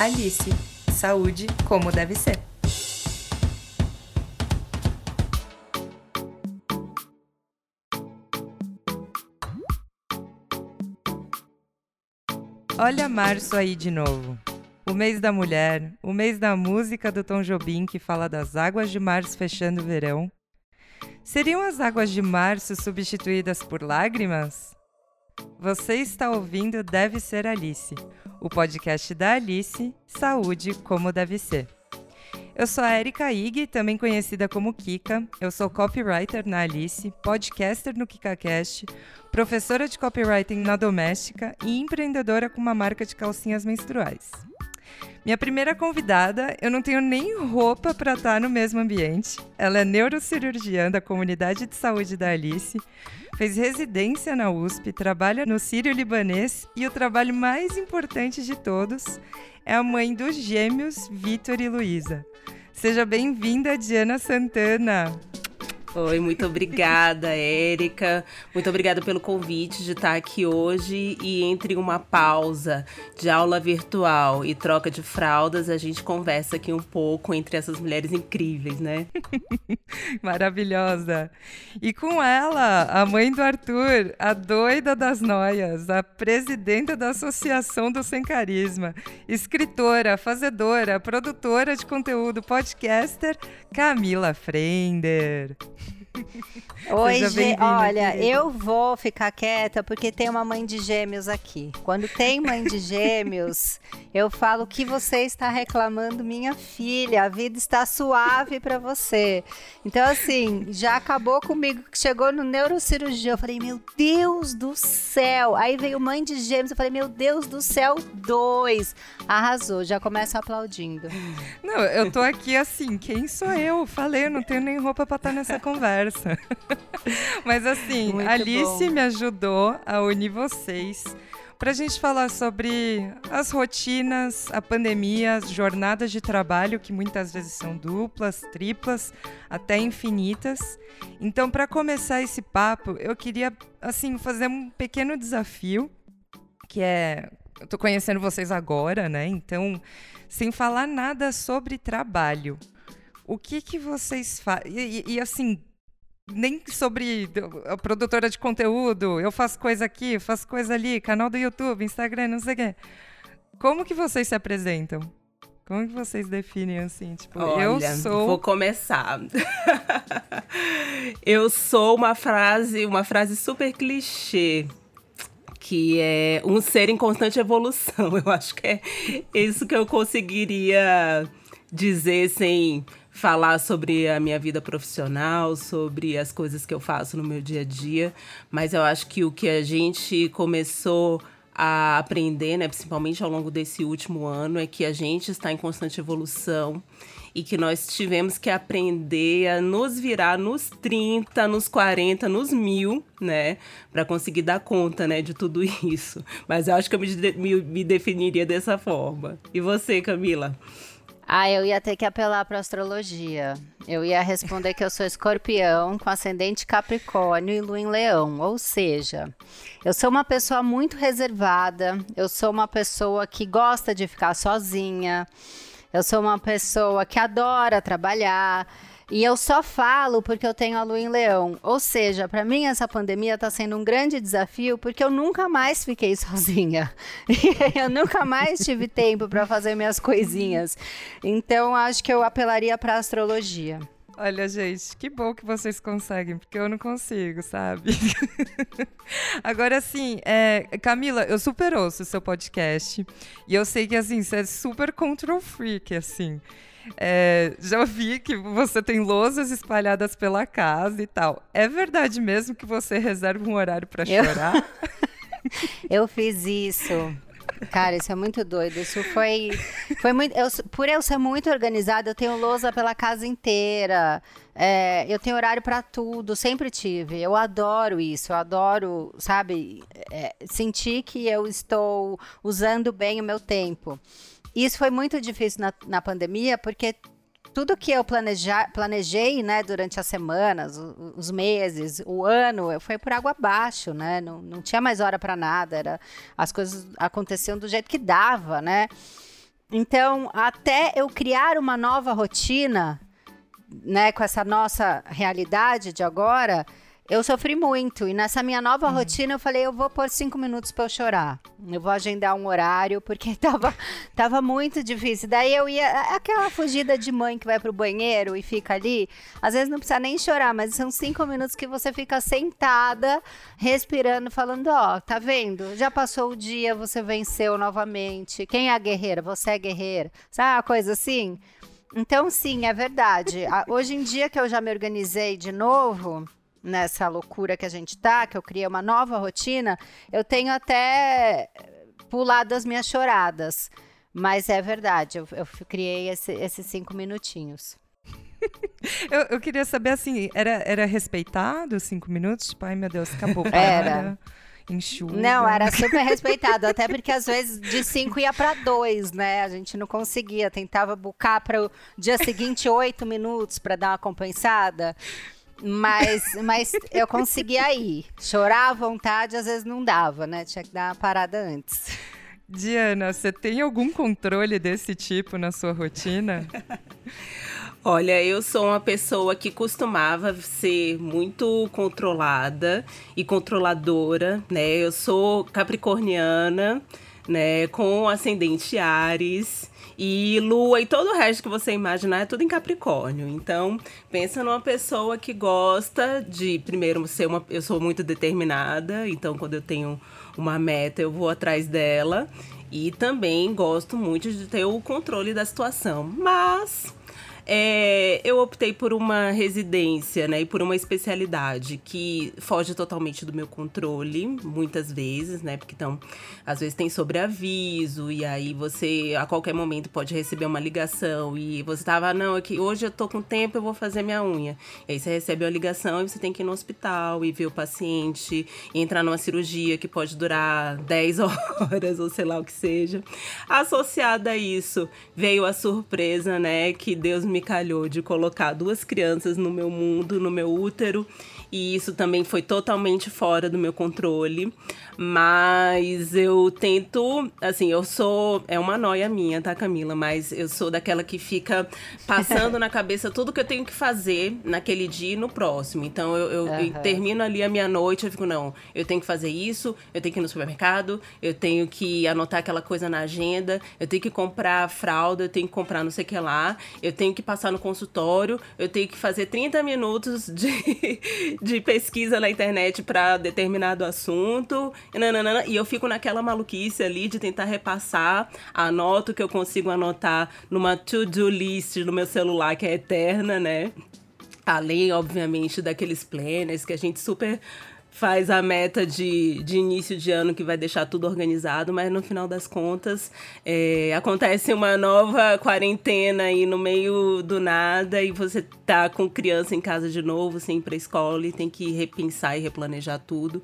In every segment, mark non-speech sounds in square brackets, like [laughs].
Alice, saúde como deve ser. Olha março aí de novo. O mês da mulher, o mês da música do Tom Jobim que fala das águas de março fechando o verão. Seriam as águas de março substituídas por lágrimas? Você está ouvindo Deve Ser Alice, o podcast da Alice, Saúde como Deve Ser. Eu sou a Erika Ig, também conhecida como Kika. Eu sou copywriter na Alice, podcaster no KikaCast, professora de copywriting na Doméstica e empreendedora com uma marca de calcinhas menstruais. Minha primeira convidada, eu não tenho nem roupa para estar tá no mesmo ambiente. Ela é neurocirurgiã da comunidade de saúde da Alice, fez residência na USP, trabalha no Sírio Libanês e o trabalho mais importante de todos é a mãe dos gêmeos Vitor e Luísa. Seja bem-vinda, Diana Santana. Oi, muito obrigada, Érica. Muito obrigada pelo convite de estar aqui hoje. E entre uma pausa de aula virtual e troca de fraldas, a gente conversa aqui um pouco entre essas mulheres incríveis, né? [laughs] Maravilhosa. E com ela, a mãe do Arthur, a doida das noias, a presidenta da Associação do Sem Carisma, escritora, fazedora, produtora de conteúdo, podcaster, Camila Frender. [laughs] Hoje, olha, querida. eu vou ficar quieta porque tem uma mãe de gêmeos aqui. Quando tem mãe de gêmeos, [laughs] eu falo que você está reclamando, minha filha. A vida está suave para você. Então, assim, já acabou comigo. Chegou no neurocirurgia, eu falei, meu Deus do céu. Aí veio mãe de gêmeos, eu falei, meu Deus do céu, dois. Arrasou, já começa aplaudindo. Não, eu tô aqui assim, quem sou eu? Falei, eu não tenho nem roupa para estar nessa [laughs] conversa. [laughs] Mas assim, Muito Alice bom. me ajudou a unir vocês para a gente falar sobre as rotinas, a pandemia, as jornadas de trabalho, que muitas vezes são duplas, triplas, até infinitas. Então, para começar esse papo, eu queria assim fazer um pequeno desafio, que é eu tô conhecendo vocês agora, né? Então, sem falar nada sobre trabalho, o que que vocês fazem? E, e, assim, nem sobre produtora de conteúdo, eu faço coisa aqui, faço coisa ali, canal do YouTube, Instagram, não sei o quê. Como que vocês se apresentam? Como que vocês definem assim? Tipo, Olha, eu sou. Vou começar. [laughs] eu sou uma frase, uma frase super clichê. Que é um ser em constante evolução. [laughs] Eu acho que é isso que eu conseguiria dizer sem falar sobre a minha vida profissional, sobre as coisas que eu faço no meu dia a dia, mas eu acho que o que a gente começou a aprender, né, principalmente ao longo desse último ano, é que a gente está em constante evolução e que nós tivemos que aprender a nos virar nos 30, nos 40, nos mil, né, para conseguir dar conta, né, de tudo isso. Mas eu acho que eu me, me, me definiria dessa forma. E você, Camila? Ah, eu ia ter que apelar para astrologia. Eu ia responder que eu sou escorpião com ascendente capricórnio e lua em leão. Ou seja, eu sou uma pessoa muito reservada, eu sou uma pessoa que gosta de ficar sozinha, eu sou uma pessoa que adora trabalhar. E eu só falo porque eu tenho a lua em leão. Ou seja, para mim essa pandemia está sendo um grande desafio porque eu nunca mais fiquei [laughs] sozinha. [laughs] eu nunca mais tive tempo para fazer minhas coisinhas. Então acho que eu apelaria para astrologia. Olha, gente, que bom que vocês conseguem, porque eu não consigo, sabe? [laughs] Agora, assim, é, Camila, eu super ouço o seu podcast e eu sei que, assim, você é super control freak, assim. É, já vi que você tem lousas espalhadas pela casa e tal. É verdade mesmo que você reserva um horário para chorar? [laughs] Eu fiz isso. Cara, isso é muito doido. Isso foi, foi muito. Eu, por eu ser muito organizada, eu tenho lousa pela casa inteira. É, eu tenho horário para tudo, sempre tive. Eu adoro isso. Eu adoro, sabe, é, sentir que eu estou usando bem o meu tempo. Isso foi muito difícil na, na pandemia, porque tudo que eu planejei, né, durante as semanas, os, os, meses, o ano, foi por água abaixo, né? Não, não tinha mais hora para nada, era, as coisas aconteciam do jeito que dava, né? Então, até eu criar uma nova rotina, né, com essa nossa realidade de agora, eu sofri muito. E nessa minha nova uhum. rotina, eu falei, eu vou pôr cinco minutos para eu chorar. Eu vou agendar um horário, porque [laughs] tava, tava muito difícil. Daí eu ia. Aquela fugida de mãe que vai pro banheiro e fica ali. Às vezes não precisa nem chorar, mas são cinco minutos que você fica sentada, respirando, falando: Ó, oh, tá vendo? Já passou o dia, você venceu novamente. Quem é a guerreira? Você é guerreira. Sabe uma coisa assim? Então, sim, é verdade. Hoje em dia que eu já me organizei de novo nessa loucura que a gente tá, que eu criei uma nova rotina, eu tenho até pulado as minhas choradas. Mas é verdade, eu, eu criei esse, esses cinco minutinhos. [laughs] eu, eu, queria saber assim, era, era respeitado os cinco minutos? Tipo, ai meu Deus, acabou. Para, era. Enxuga. Não, era super respeitado, até porque às vezes de cinco ia para dois, né? A gente não conseguia, tentava bucar para o dia seguinte oito minutos para dar uma compensada. Mas, mas eu conseguia ir. Chorar à vontade, às vezes não dava, né? Tinha que dar uma parada antes. Diana, você tem algum controle desse tipo na sua rotina? Olha, eu sou uma pessoa que costumava ser muito controlada e controladora, né? Eu sou capricorniana, né, com ascendente Ares. E Lua e todo o resto que você imaginar é tudo em Capricórnio. Então, pensa numa pessoa que gosta de, primeiro, ser uma. Eu sou muito determinada, então quando eu tenho uma meta, eu vou atrás dela. E também gosto muito de ter o controle da situação. Mas é, eu optei por uma residência, né, e por uma especialidade que foge totalmente do meu controle, muitas vezes, né, porque então, às vezes tem sobreaviso, e aí você a qualquer momento pode receber uma ligação, e você tava, ah, não, aqui, hoje eu tô com tempo, eu vou fazer minha unha. E aí você recebe uma ligação e você tem que ir no hospital e ver o paciente, e entrar numa cirurgia que pode durar 10 [laughs] horas, ou sei lá o que seja. Associada a isso, veio a surpresa, né, que Deus me calhou de colocar duas crianças no meu mundo, no meu útero, e isso também foi totalmente fora do meu controle. Mas eu tento, assim, eu sou. É uma noia minha, tá, Camila? Mas eu sou daquela que fica passando na cabeça tudo que eu tenho que fazer naquele dia e no próximo. Então eu, eu, uhum. eu, termino ali a minha noite, eu fico, não, eu tenho que fazer isso, eu tenho que ir no supermercado, eu tenho que anotar aquela coisa na agenda, eu tenho que comprar fralda, eu tenho que comprar não sei o que lá, eu tenho que passar no consultório, eu tenho que fazer 30 minutos de, de pesquisa na internet para determinado assunto nananana, e eu fico naquela maluquice ali de tentar repassar, anoto que eu consigo anotar numa to-do list no meu celular, que é eterna, né? Além, obviamente, daqueles planners que a gente super faz a meta de, de início de ano que vai deixar tudo organizado, mas no final das contas é, acontece uma nova quarentena aí no meio do nada e você tá com criança em casa de novo, sem ir pra escola e tem que repensar e replanejar tudo.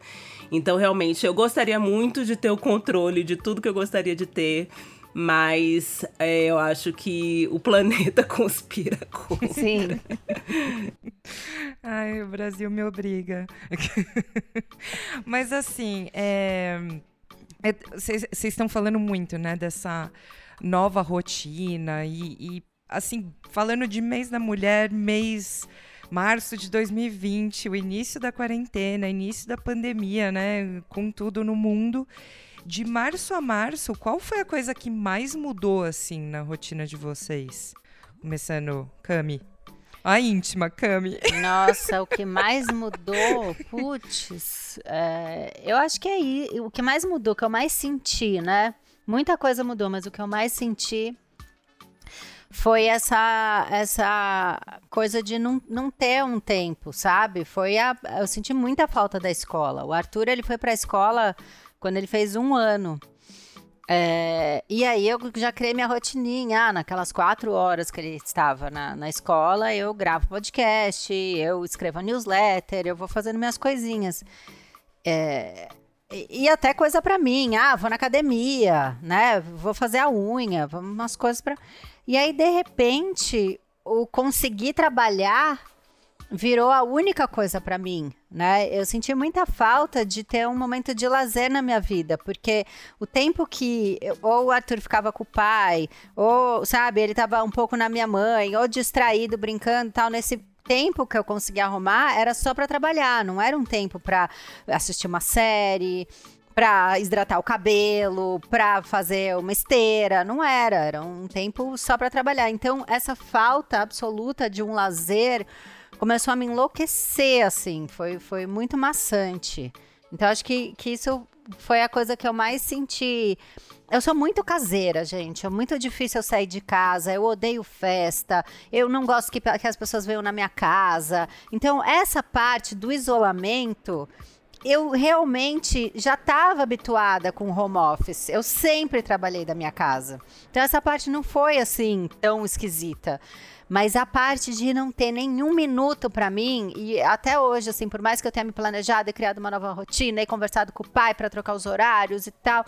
Então, realmente, eu gostaria muito de ter o controle de tudo que eu gostaria de ter. Mas é, eu acho que o planeta [laughs] conspira contra. Sim. [laughs] Ai, o Brasil me obriga. [laughs] mas assim, vocês é, é, estão falando muito, né, dessa nova rotina e, e, assim, falando de mês da mulher, mês março de 2020, o início da quarentena, início da pandemia, né? Com tudo no mundo. De março a março, qual foi a coisa que mais mudou, assim, na rotina de vocês? Começando, Cami. A íntima, Cami. [laughs] Nossa, o que mais mudou, putz, é, eu acho que é aí, o que mais mudou, o que eu mais senti, né? Muita coisa mudou, mas o que eu mais senti foi essa essa coisa de não, não ter um tempo, sabe? Foi a, eu senti muita falta da escola. O Arthur ele foi para a escola quando ele fez um ano. É, e aí eu já criei minha rotininha, ah, naquelas quatro horas que ele estava na, na escola, eu gravo podcast, eu escrevo newsletter, eu vou fazendo minhas coisinhas. É, e, e, até coisa para mim, ah, vou na academia, né? Vou fazer a unha, umas coisas para e aí, de repente, o conseguir trabalhar virou a única coisa para mim, né? Eu senti muita falta de ter um momento de lazer na minha vida, porque o tempo que eu, ou o Arthur ficava com o pai, ou, sabe, ele tava um pouco na minha mãe, ou distraído, brincando tal, nesse tempo que eu conseguia arrumar era só para trabalhar, não era um tempo para assistir uma série, para hidratar o cabelo, para fazer uma esteira, não era, era um tempo só para trabalhar. Então, essa falta absoluta de um lazer começou a me enlouquecer, assim, foi, foi muito maçante. Então, acho que, que isso foi a coisa que eu mais senti. Eu sou muito caseira, gente. É muito difícil eu sair de casa. Eu odeio festa. Eu não gosto que, que as pessoas venham na minha casa. Então, essa parte do isolamento eu realmente já estava habituada com home office. Eu sempre trabalhei da minha casa. Então essa parte não foi assim tão esquisita. Mas a parte de não ter nenhum minuto para mim, e até hoje, assim, por mais que eu tenha me planejado e criado uma nova rotina e conversado com o pai para trocar os horários e tal,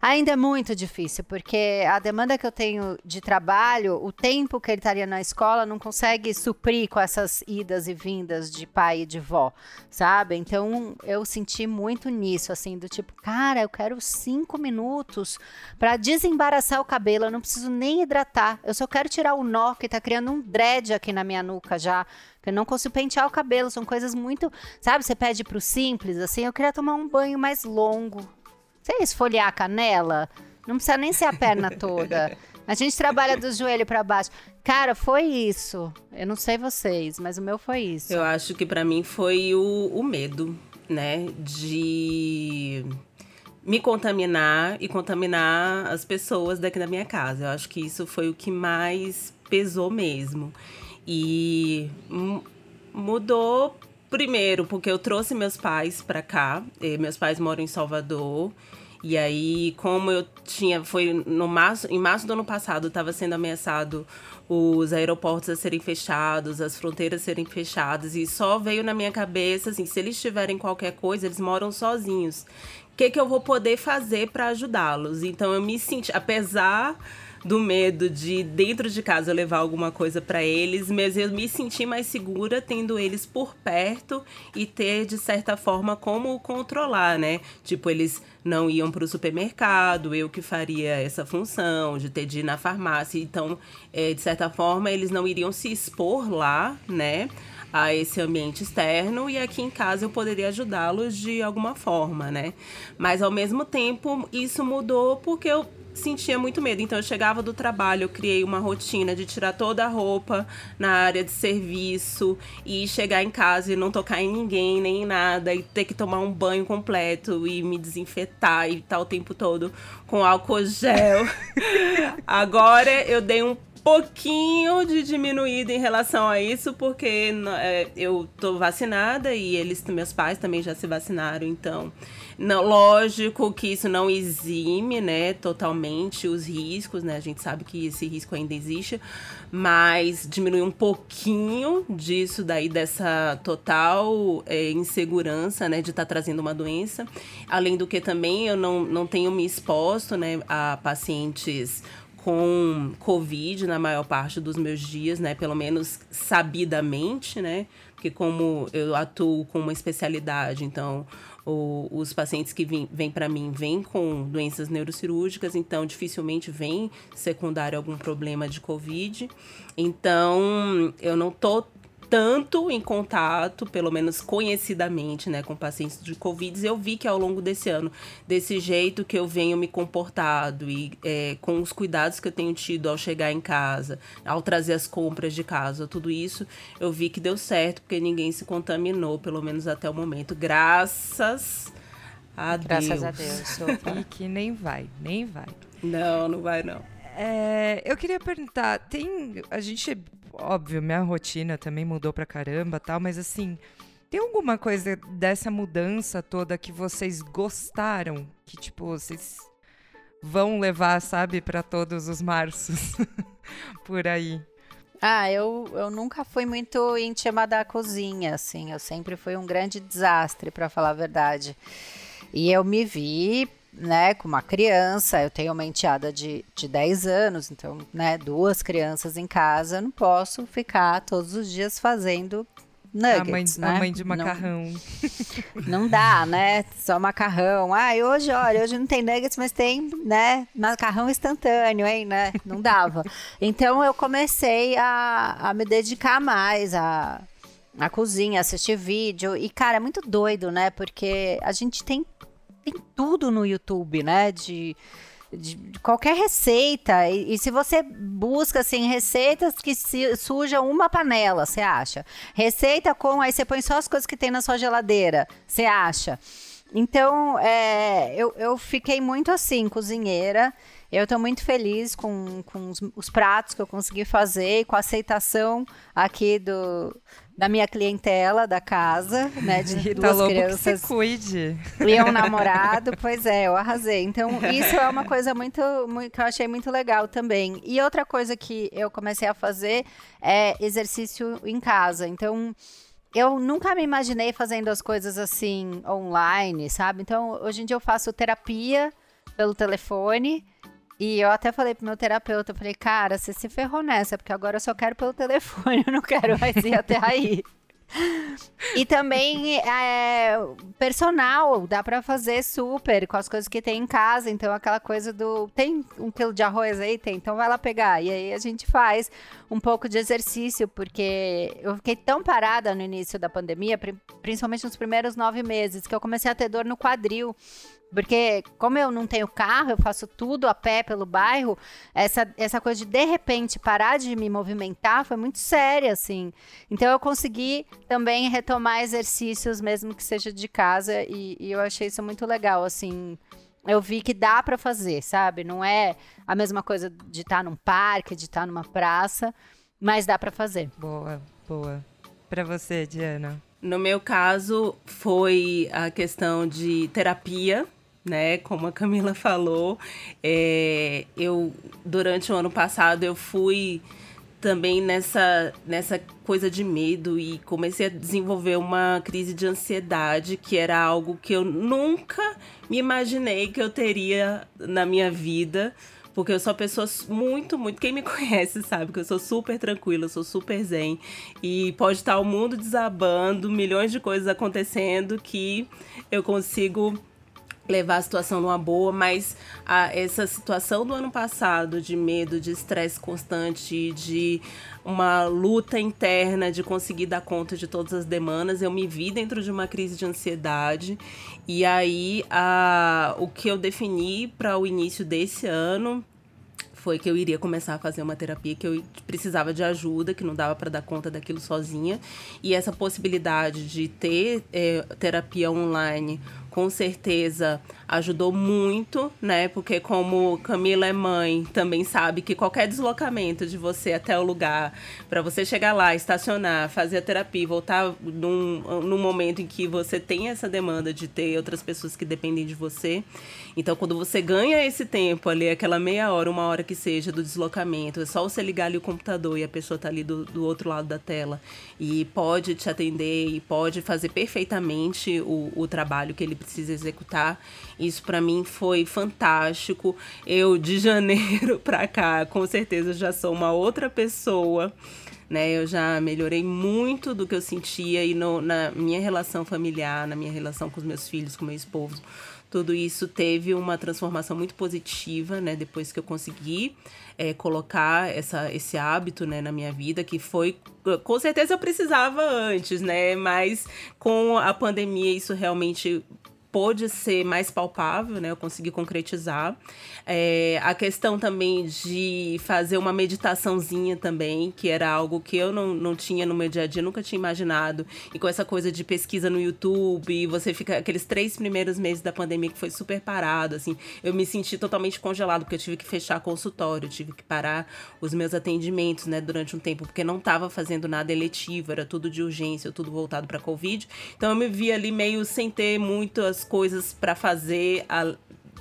Ainda é muito difícil, porque a demanda que eu tenho de trabalho, o tempo que ele estaria na escola não consegue suprir com essas idas e vindas de pai e de vó, sabe? Então eu senti muito nisso, assim, do tipo, cara, eu quero cinco minutos para desembaraçar o cabelo, eu não preciso nem hidratar, eu só quero tirar o nó que tá criando um dread aqui na minha nuca já. Eu não consigo pentear o cabelo, são coisas muito. Sabe, você pede pro simples, assim, eu queria tomar um banho mais longo, você esfoliar a canela? Não precisa nem ser a perna toda. A gente trabalha do joelho para baixo. Cara, foi isso. Eu não sei vocês, mas o meu foi isso. Eu acho que para mim foi o, o medo, né? De me contaminar e contaminar as pessoas daqui da minha casa. Eu acho que isso foi o que mais pesou mesmo. E mudou primeiro porque eu trouxe meus pais para cá. Meus pais moram em Salvador. E aí, como eu tinha, foi no março, em março do ano passado, estava sendo ameaçado os aeroportos a serem fechados, as fronteiras serem fechadas, e só veio na minha cabeça assim, se eles tiverem qualquer coisa, eles moram sozinhos. O que, que eu vou poder fazer para ajudá-los? Então eu me senti, apesar do medo de dentro de casa levar alguma coisa para eles, mas eu me senti mais segura tendo eles por perto e ter de certa forma como controlar, né? Tipo, eles não iam para o supermercado, eu que faria essa função de ter de ir na farmácia. Então, é, de certa forma, eles não iriam se expor lá, né? a esse ambiente externo e aqui em casa eu poderia ajudá-los de alguma forma, né? Mas ao mesmo tempo isso mudou porque eu sentia muito medo. Então eu chegava do trabalho, eu criei uma rotina de tirar toda a roupa na área de serviço e chegar em casa e não tocar em ninguém, nem em nada, e ter que tomar um banho completo e me desinfetar e tal o tempo todo com álcool gel. [laughs] Agora eu dei um pouquinho de diminuída em relação a isso, porque é, eu tô vacinada e eles, meus pais também já se vacinaram, então não, lógico que isso não exime, né, totalmente os riscos, né? A gente sabe que esse risco ainda existe, mas diminui um pouquinho disso daí, dessa total é, insegurança, né, de estar tá trazendo uma doença. Além do que também eu não, não tenho me exposto, né, a pacientes com Covid na maior parte dos meus dias, né? Pelo menos sabidamente, né? Porque como eu atuo com uma especialidade, então o, os pacientes que vêm, vêm para mim vêm com doenças neurocirúrgicas, então dificilmente vem secundário algum problema de Covid. Então, eu não tô tanto em contato, pelo menos conhecidamente, né, com pacientes de Covid, eu vi que ao longo desse ano, desse jeito que eu venho me comportado e é, com os cuidados que eu tenho tido ao chegar em casa, ao trazer as compras de casa, tudo isso, eu vi que deu certo, porque ninguém se contaminou, pelo menos até o momento, graças a graças Deus. Graças a Deus. E [laughs] que nem vai, nem vai. Não, não vai não. É, eu queria perguntar, tem a gente óbvio, minha rotina também mudou pra caramba tal, mas assim, tem alguma coisa dessa mudança toda que vocês gostaram? Que, tipo, vocês vão levar, sabe, para todos os marços [laughs] por aí? Ah, eu, eu nunca fui muito íntima da cozinha, assim. Eu sempre fui um grande desastre, para falar a verdade. E eu me vi né, com uma criança, eu tenho uma enteada de, de 10 anos, então, né, duas crianças em casa, eu não posso ficar todos os dias fazendo nuggets, a mãe, né? A mãe de macarrão. Não, [laughs] não dá, né? Só macarrão. Ah, hoje, olha, hoje não tem nuggets, mas tem, né, macarrão instantâneo, hein, né? Não dava. Então eu comecei a, a me dedicar mais a a cozinha, assistir vídeo. E, cara, é muito doido, né? Porque a gente tem, tem tudo no YouTube, né? De, de, qualquer receita. E, e, se você busca, assim, receitas que se, sujam uma panela, você acha? Receita com. Aí você põe só as coisas que tem na sua geladeira, você acha? Então, é, eu, eu fiquei muito assim, cozinheira. Eu estou muito feliz com, com os, os, pratos que eu consegui fazer e com a aceitação aqui do, da minha clientela da casa, né? De [laughs] tá duas crianças. Que cuide. E um namorado, pois é, eu arrasei. Então, isso é uma coisa muito, muito que eu achei muito legal também. E outra coisa que eu comecei a fazer é exercício em casa. Então, eu nunca me imaginei fazendo as coisas assim online, sabe? Então, hoje em dia eu faço terapia pelo telefone. E eu até falei pro meu terapeuta, eu falei, cara, você se ferrou nessa, porque agora eu só quero pelo telefone, [laughs] eu não quero mais ir até aí. E também é, personal, dá para fazer super com as coisas que tem em casa. Então, aquela coisa do. Tem um quilo de arroz aí? Tem, então vai lá pegar. E aí a gente faz um pouco de exercício, porque eu fiquei tão parada no início da pandemia, principalmente nos primeiros nove meses, que eu comecei a ter dor no quadril. Porque, como eu não tenho carro, eu faço tudo a pé pelo bairro, essa, essa coisa de de repente parar de me movimentar foi muito séria, assim. Então, eu consegui também retomar exercícios, mesmo que seja de casa, e, e eu achei isso muito legal, assim. Eu vi que dá para fazer, sabe? Não é a mesma coisa de estar num parque, de estar numa praça, mas dá para fazer. Boa, boa. Para você, Diana? No meu caso, foi a questão de terapia, né? Como a Camila falou, é, eu durante o ano passado eu fui também nessa, nessa coisa de medo e comecei a desenvolver uma crise de ansiedade, que era algo que eu nunca me imaginei que eu teria na minha vida. Porque eu sou uma pessoa muito, muito. Quem me conhece sabe que eu sou super tranquila, sou super zen. E pode estar o mundo desabando, milhões de coisas acontecendo que eu consigo levar a situação numa boa, mas a, essa situação do ano passado de medo, de estresse constante, de uma luta interna de conseguir dar conta de todas as demandas, eu me vi dentro de uma crise de ansiedade. E aí, a, o que eu defini para o início desse ano foi que eu iria começar a fazer uma terapia que eu precisava de ajuda, que não dava para dar conta daquilo sozinha. E essa possibilidade de ter é, terapia online com certeza ajudou muito, né? Porque como Camila é mãe, também sabe que qualquer deslocamento de você até o lugar, para você chegar lá, estacionar, fazer a terapia, voltar num, num momento em que você tem essa demanda de ter outras pessoas que dependem de você. Então, quando você ganha esse tempo ali, aquela meia hora, uma hora que seja do deslocamento, é só você ligar ali o computador e a pessoa tá ali do, do outro lado da tela e pode te atender e pode fazer perfeitamente o, o trabalho que ele precisa executar. Isso para mim foi fantástico. Eu de janeiro [laughs] para cá, com certeza já sou uma outra pessoa. Né, eu já melhorei muito do que eu sentia e no, na minha relação familiar, na minha relação com os meus filhos, com meu esposo. Tudo isso teve uma transformação muito positiva, né? Depois que eu consegui é, colocar essa, esse hábito né, na minha vida, que foi. Com certeza eu precisava antes, né? Mas com a pandemia isso realmente pôde ser mais palpável, né? Eu consegui concretizar. É, a questão também de fazer uma meditaçãozinha também, que era algo que eu não, não tinha no meu dia a dia, nunca tinha imaginado. E com essa coisa de pesquisa no YouTube, você fica aqueles três primeiros meses da pandemia que foi super parado, assim, eu me senti totalmente congelado, porque eu tive que fechar consultório, tive que parar os meus atendimentos, né, durante um tempo, porque não estava fazendo nada eletivo, era tudo de urgência, tudo voltado para Covid. Então eu me vi ali meio sem ter muitas coisas para fazer a,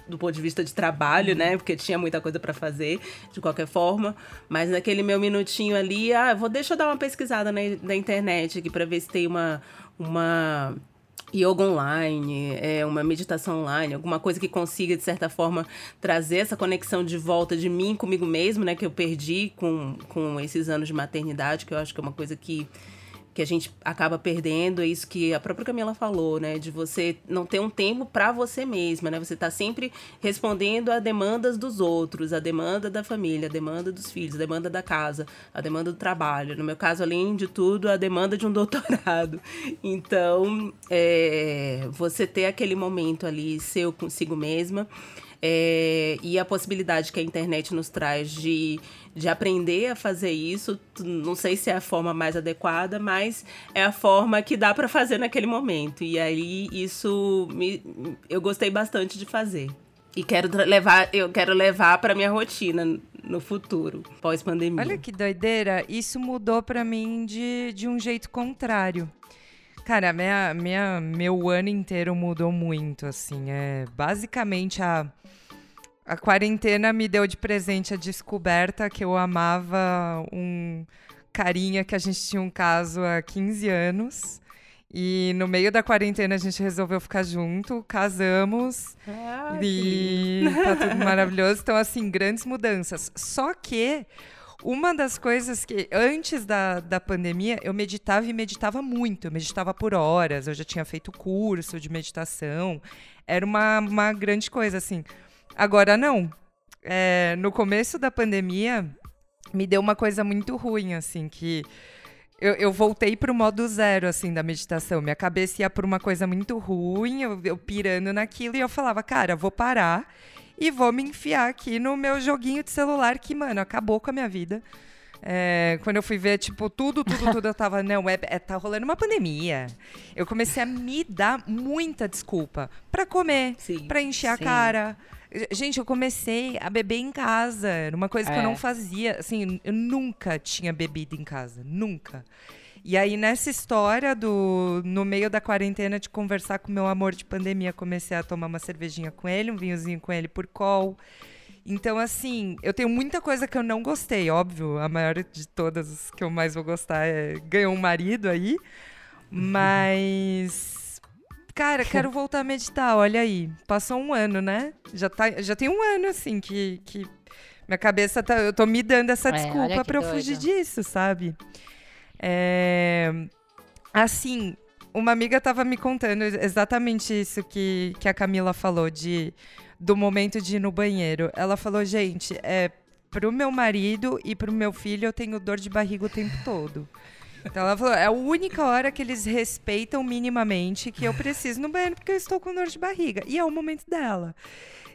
do ponto de vista de trabalho, uhum. né? Porque tinha muita coisa para fazer, de qualquer forma. Mas naquele meu minutinho ali, ah, vou deixa eu dar uma pesquisada na, na internet aqui para ver se tem uma uma yoga online, é, uma meditação online, alguma coisa que consiga, de certa forma, trazer essa conexão de volta de mim comigo mesmo, né? Que eu perdi com, com esses anos de maternidade, que eu acho que é uma coisa que que a gente acaba perdendo, é isso que a própria Camila falou, né? De você não ter um tempo para você mesma, né? Você tá sempre respondendo a demandas dos outros, a demanda da família, a demanda dos filhos, a demanda da casa, a demanda do trabalho. No meu caso, além de tudo, a demanda de um [laughs] doutorado. Então, é, você ter aquele momento ali seu consigo mesma é, e a possibilidade que a internet nos traz de, de aprender a fazer isso, não sei se é a forma mais adequada, mas é a forma que dá para fazer naquele momento. E aí isso me, eu gostei bastante de fazer. E quero levar, eu quero levar para minha rotina no futuro, pós-pandemia. Olha que doideira, isso mudou para mim de, de um jeito contrário. Cara, minha, minha, meu ano inteiro mudou muito, assim. É, basicamente, a, a quarentena me deu de presente a descoberta que eu amava um carinha que a gente tinha um caso há 15 anos. E no meio da quarentena a gente resolveu ficar junto, casamos Ah, e tá tudo [laughs] maravilhoso. Então, assim, grandes mudanças. Só que uma das coisas que, antes da, da pandemia, eu meditava e meditava muito. Eu meditava por horas, eu já tinha feito curso de meditação. Era uma, uma grande coisa, assim. Agora, não. É, no começo da pandemia, me deu uma coisa muito ruim, assim, que eu, eu voltei pro modo zero, assim, da meditação. Minha cabeça ia por uma coisa muito ruim, eu, eu pirando naquilo, e eu falava, cara, vou parar e vou me enfiar aqui no meu joguinho de celular que, mano, acabou com a minha vida. É, quando eu fui ver, tipo, tudo, tudo, tudo, eu tava, não, é, é, tá rolando uma pandemia. Eu comecei a me dar muita desculpa pra comer, pra encher a sim. cara. Gente, eu comecei a beber em casa. Era uma coisa que eu É. não fazia. Assim, eu nunca tinha bebido em casa. Nunca. E aí, nessa história do. No meio da quarentena, de conversar com meu amor de pandemia, comecei a tomar uma cervejinha com ele, um vinhozinho com ele por call. Então, assim, eu tenho muita coisa que eu não gostei, óbvio. A maior de todas que eu mais vou gostar é ganhou um marido aí. Mas. Cara, [laughs] quero voltar a meditar, olha aí. Passou um ano, né? Já, tá, já tem um ano, assim, que, que minha cabeça tá. Eu tô me dando essa É, desculpa pra eu doido. fugir disso, sabe? É, assim, uma amiga tava me contando exatamente isso que, que a Camila falou, de, do momento de ir no banheiro. Ela falou, gente, é, pro meu marido e pro meu filho eu tenho dor de barriga o tempo todo. Então ela falou, é a única hora que eles respeitam minimamente que eu preciso no banheiro porque eu estou com dor de barriga. E é o momento dela.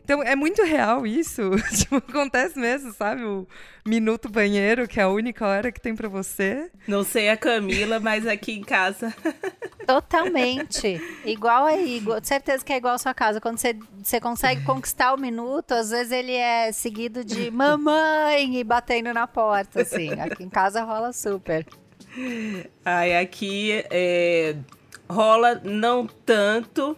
Então é muito real isso. [laughs] tipo, acontece mesmo, sabe? O minuto banheiro, que é a única hora que tem pra você. Não sei a Camila, mas aqui em casa. [laughs] Totalmente. igual aí, igual, certeza que é igual a sua casa. Quando você, você consegue conquistar o minuto, às vezes ele é seguido de mamãe e batendo na porta, assim. Aqui em casa rola super. Ai, aqui é, rola não tanto,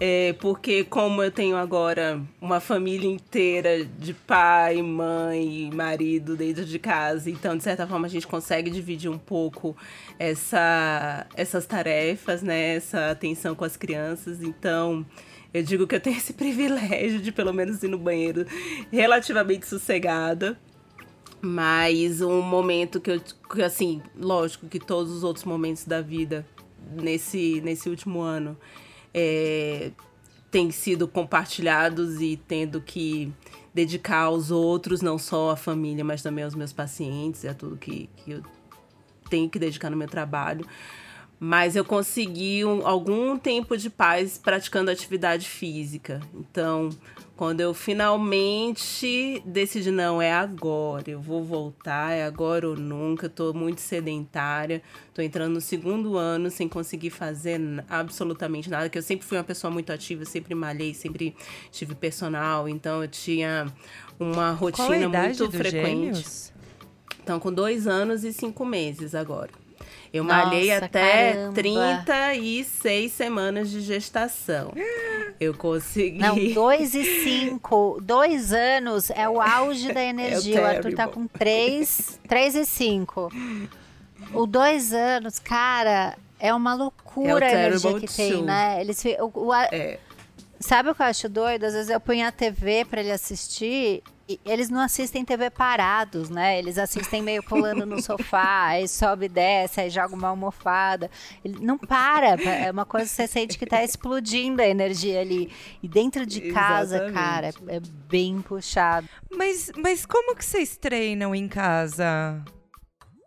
é, porque como eu tenho agora uma família inteira de pai, mãe marido dentro de casa, então de certa forma a gente consegue dividir um pouco essa, essas tarefas, né, essa atenção com as crianças, então eu digo que eu tenho esse [laughs] privilégio de pelo menos ir no banheiro relativamente sossegada. Mas um momento que eu, que, assim, lógico que todos os outros momentos da vida nesse, nesse último ano é, têm sido compartilhados e tendo que dedicar aos outros, não só à família, mas também aos meus pacientes, a tudo que, que eu tenho que dedicar no meu trabalho. Mas eu consegui um- algum tempo de paz praticando atividade física. Então, quando eu finalmente decidi, não, é agora, eu vou voltar, é agora ou nunca, eu tô muito sedentária, tô entrando no segundo ano sem conseguir fazer absolutamente nada, que eu sempre fui uma pessoa muito ativa, sempre malhei, sempre tive personal, então eu tinha uma rotina muito frequente. gêmeos? Estão com dois anos e cinco meses agora. Eu Nossa, malhei até caramba. 36 semanas de gestação. Eu consegui. Não, [laughs] dois e cinco. Dois anos é o auge da energia. o Arthur tá com três, três e cinco. O dois anos, cara, é uma loucura É o a energia que tem, two. né? Eles, o- o- a- É, Sabe o que eu acho doido? Às vezes eu ponho a TV pra ele assistir eles não assistem TV parados, né? Eles assistem meio pulando no sofá, [laughs] aí sobe e desce, aí joga uma almofada. Ele não para, é uma coisa que você sente que tá explodindo a energia ali. E dentro de casa, Exatamente. cara, é bem puxado. Mas, mas como que vocês treinam em casa?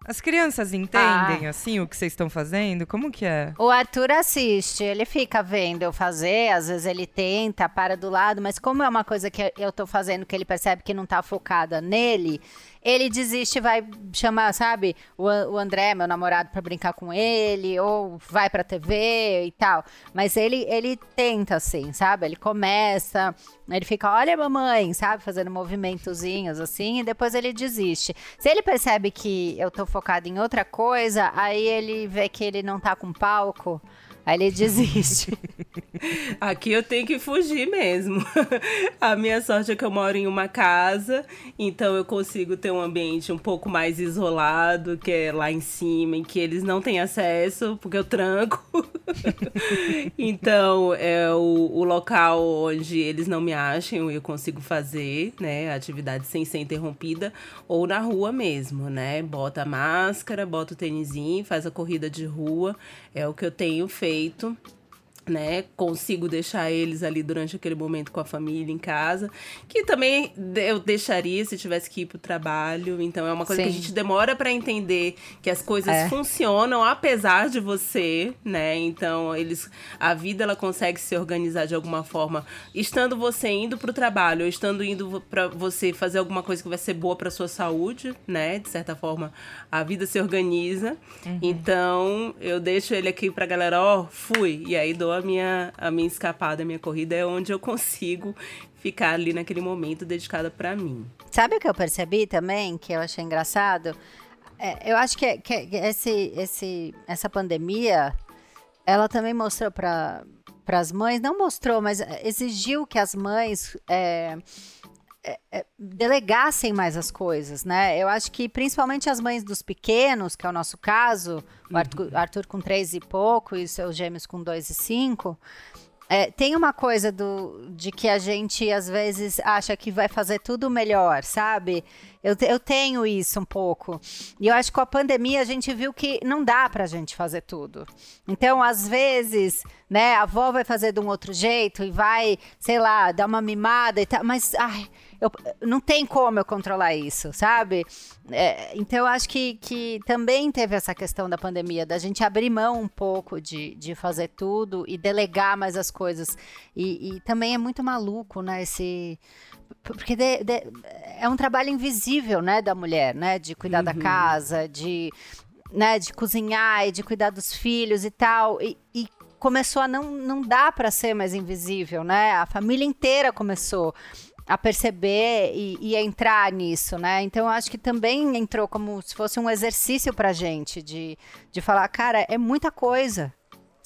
As crianças entendem, ah. assim, o que vocês estão fazendo? Como que é? O Arthur assiste, ele fica vendo eu fazer, às vezes ele tenta, para do lado, mas como é uma coisa que eu tô fazendo que ele percebe que não tá focada nele, ele desiste, vai chamar, sabe, o, o André, meu namorado, para brincar com ele, ou vai pra TV e tal. Mas ele, ele tenta, assim, sabe? Ele começa, ele fica, olha mamãe, sabe? Fazendo movimentozinhos assim, e depois ele desiste. Se ele percebe que eu tô focado em outra coisa, aí ele vê que ele não tá com palco. Aí ele desiste. [laughs] Aqui eu tenho que fugir mesmo. [laughs] A minha sorte é que eu moro em uma casa, então eu consigo ter um ambiente um pouco mais isolado, que é lá em cima, em que eles não têm acesso, porque eu tranco. [laughs] então é o, o local onde eles não me acham e eu consigo fazer, né, atividade sem ser interrompida, ou na rua mesmo, né? Bota a máscara, bota o tênisinho, faz a corrida de rua. É o que eu tenho feito feito né? Consigo deixar eles ali durante aquele momento com a família em casa, que também eu deixaria se tivesse que ir pro trabalho. Então é uma coisa Sim. que a gente demora para entender que as coisas é. funcionam apesar de você, né? Então eles a vida ela consegue se organizar de alguma forma, estando você indo pro trabalho, ou estando indo para você fazer alguma coisa que vai ser boa para sua saúde, né? De certa forma, a vida se organiza. Uhum. Então, eu deixo ele aqui pra galera, ó, oh, fui, e aí dou a minha, a minha escapada, a minha corrida é onde eu consigo ficar ali naquele momento dedicada para mim. Sabe o que eu percebi também, que eu achei engraçado? É, eu acho que, que esse, esse, essa pandemia, ela também mostrou para as mães, não mostrou, mas exigiu que as mães é, delegassem mais as coisas, né? Eu acho que principalmente as mães dos pequenos, que é o nosso caso, o uhum. Arthur, Arthur com três e pouco e seus gêmeos com dois e cinco, é, tem uma coisa do, de que a gente às vezes acha que vai fazer tudo melhor, sabe? Eu, eu tenho isso um pouco. E eu acho que com a pandemia a gente viu que não dá pra gente fazer tudo. Então, às vezes, né, a avó vai fazer de um outro jeito e vai, sei lá, dar uma mimada e tal, mas ai, eu, não tem como eu controlar isso, sabe? É, então, eu acho que, que também teve essa questão da pandemia, da gente abrir mão um pouco de, de fazer tudo e delegar mais as coisas. E, e também é muito maluco, né? Esse porque de, de, é um trabalho invisível, né, da mulher, né, de cuidar uhum. da casa, de, né, de cozinhar e de cuidar dos filhos e tal, e, e começou a não, não dar para ser mais invisível, né, a família inteira começou a perceber e, e, entrar nisso, né? Então acho que também entrou como se fosse um exercício pra gente de, de falar, cara, é muita coisa.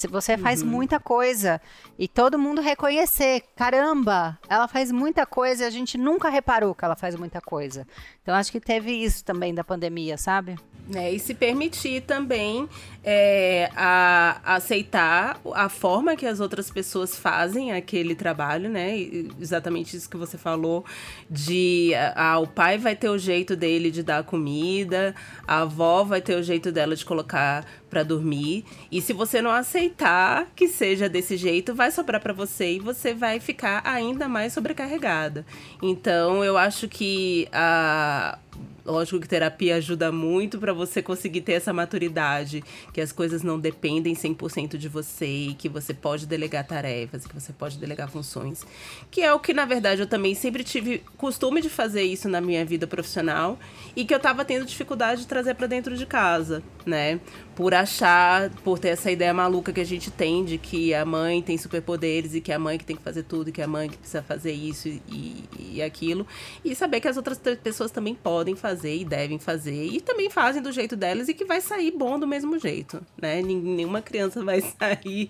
Se você faz uhum. muita coisa e todo mundo reconhecer, caramba, ela faz muita coisa e a gente nunca reparou que ela faz muita coisa. Então acho que teve isso também da pandemia, sabe? É, e se permitir também é, a, a aceitar a forma que as outras pessoas fazem aquele trabalho, né? Exatamente isso que você falou, de a, a, o pai vai ter o jeito dele de dar comida, a avó vai ter o jeito dela de colocar para dormir. E se você não aceitar que seja desse jeito, vai sobrar para você e você vai ficar ainda mais sobrecarregada. Então, eu acho que a Lógico que terapia ajuda muito para você conseguir ter essa maturidade, que as coisas não dependem 100% de você e que você pode delegar tarefas, que você pode delegar funções. Que é o que, na verdade, eu também sempre tive costume de fazer isso na minha vida profissional e que eu tava tendo dificuldade de trazer para dentro de casa, né? Por achar, por ter essa ideia maluca que a gente tem de que a mãe tem superpoderes e que a mãe que tem que fazer tudo, e que a mãe que precisa fazer isso e, e aquilo. E saber que as outras pessoas também podem fazer e devem fazer e também fazem do jeito delas e que vai sair bom do mesmo jeito, né? Nenhuma criança [laughs] vai sair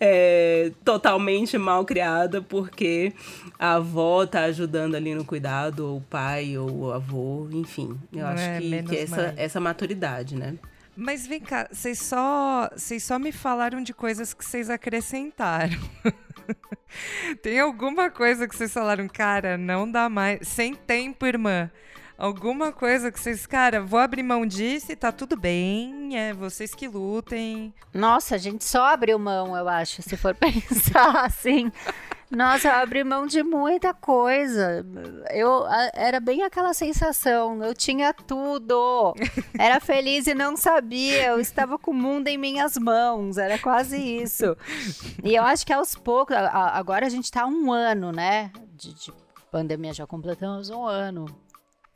é, totalmente mal criada porque a avó tá ajudando ali no cuidado, ou o pai, ou o avô, enfim. Eu acho é que, que essa, essa maturidade, né? Mas vem cá, vocês só, vocês só me falaram de coisas que vocês acrescentaram. [laughs] Tem alguma coisa que vocês falaram, cara, não dá mais. Sem tempo, irmã. Alguma coisa que vocês, cara, vou abrir mão disso e tá tudo bem, é vocês que lutem. Nossa, a gente só abriu mão, eu acho, se for [laughs] pensar assim. Nossa, eu abri mão de muita coisa. Eu era bem aquela sensação. Eu tinha tudo. Era feliz e não sabia. Eu estava com o mundo em minhas mãos. Era quase isso. E eu acho que aos poucos. Agora a gente está um ano, né? De, de pandemia já completamos um ano.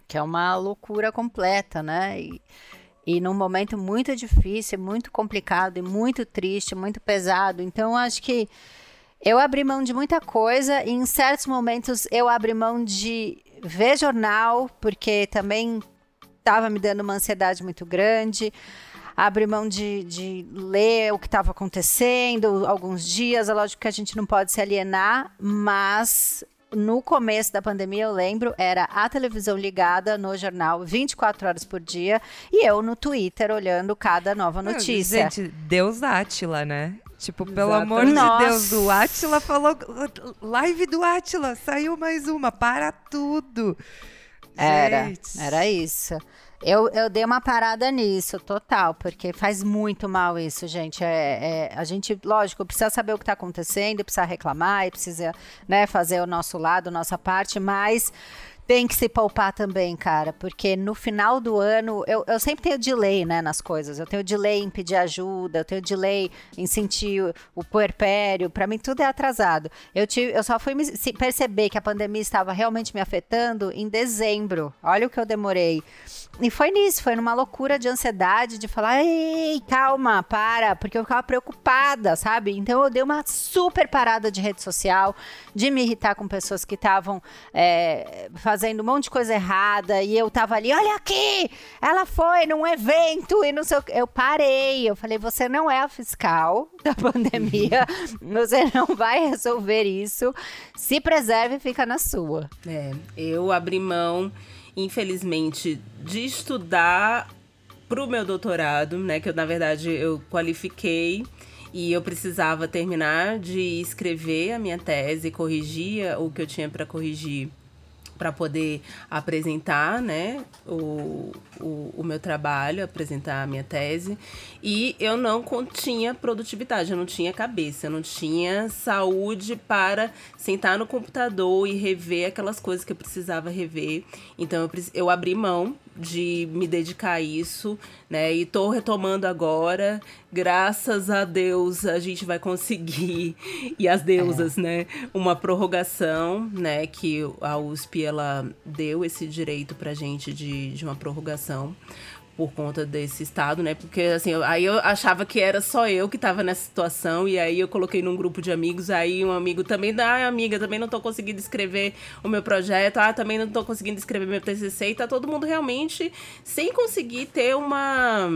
Que é uma loucura completa, né? E, e num momento muito difícil, muito complicado e muito triste, muito pesado. Então, acho que eu abri mão de muita coisa e em certos momentos eu abri mão de ver jornal, porque também estava me dando uma ansiedade muito grande. Abri mão de, de ler o que estava acontecendo alguns dias. É lógico que a gente não pode se alienar, mas no começo da pandemia, eu lembro, era a televisão ligada no jornal 24 horas por dia e eu no Twitter olhando cada nova notícia. Gente, Deus Átila, né? Tipo, pelo amor de Deus, o Átila falou. Live do Átila, saiu mais uma, para tudo. Era, Gente. era isso. Eu, eu dei uma parada nisso, total, porque faz muito mal isso, gente. É, é a gente, lógico, precisa saber o que está acontecendo, precisa reclamar, precisa né, fazer o nosso lado, nossa parte, mas tem que se poupar também, cara, porque no final do ano eu, eu sempre tenho delay, né, nas coisas. Eu tenho delay em pedir ajuda, eu tenho delay em sentir o, o puerpério. Para mim tudo é atrasado. Eu tive, eu só fui me, perceber que a pandemia estava realmente me afetando em dezembro. Olha o que eu demorei. E foi nisso, foi numa loucura de ansiedade, de falar, ei, calma, para, porque eu ficava preocupada, sabe? Então eu dei uma super parada de rede social, de me irritar com pessoas que estavam é, fazendo um monte de coisa errada, e eu tava ali, olha aqui, ela foi num evento e não sei o que. Eu parei, eu falei, você não é a fiscal da [laughs] pandemia, você não vai resolver isso, se preserve e fica na sua. É, eu abri mão infelizmente, de estudar para o meu doutorado, né? Que eu, na verdade, eu qualifiquei e eu precisava terminar de escrever a minha tese, corrigir o que eu tinha para corrigir para poder apresentar né, o, o, o, meu trabalho, apresentar a minha tese. E eu não tinha produtividade, eu não tinha cabeça, eu não tinha saúde para sentar no computador e rever aquelas coisas que eu precisava rever. Então eu, eu abri mão de me dedicar a isso, né? E tô retomando agora. Graças a Deus a gente vai conseguir [laughs] e as deusas, é. né? Uma prorrogação, né? Que a USP ela deu esse direito pra gente de, de uma prorrogação por conta desse estado, né? Porque assim, aí eu achava que era só eu que tava nessa situação e aí eu coloquei num grupo de amigos, aí um amigo também, ah, amiga, também não tô conseguindo escrever o meu projeto, ah, também não tô conseguindo escrever meu TCC, e tá todo mundo realmente sem conseguir ter uma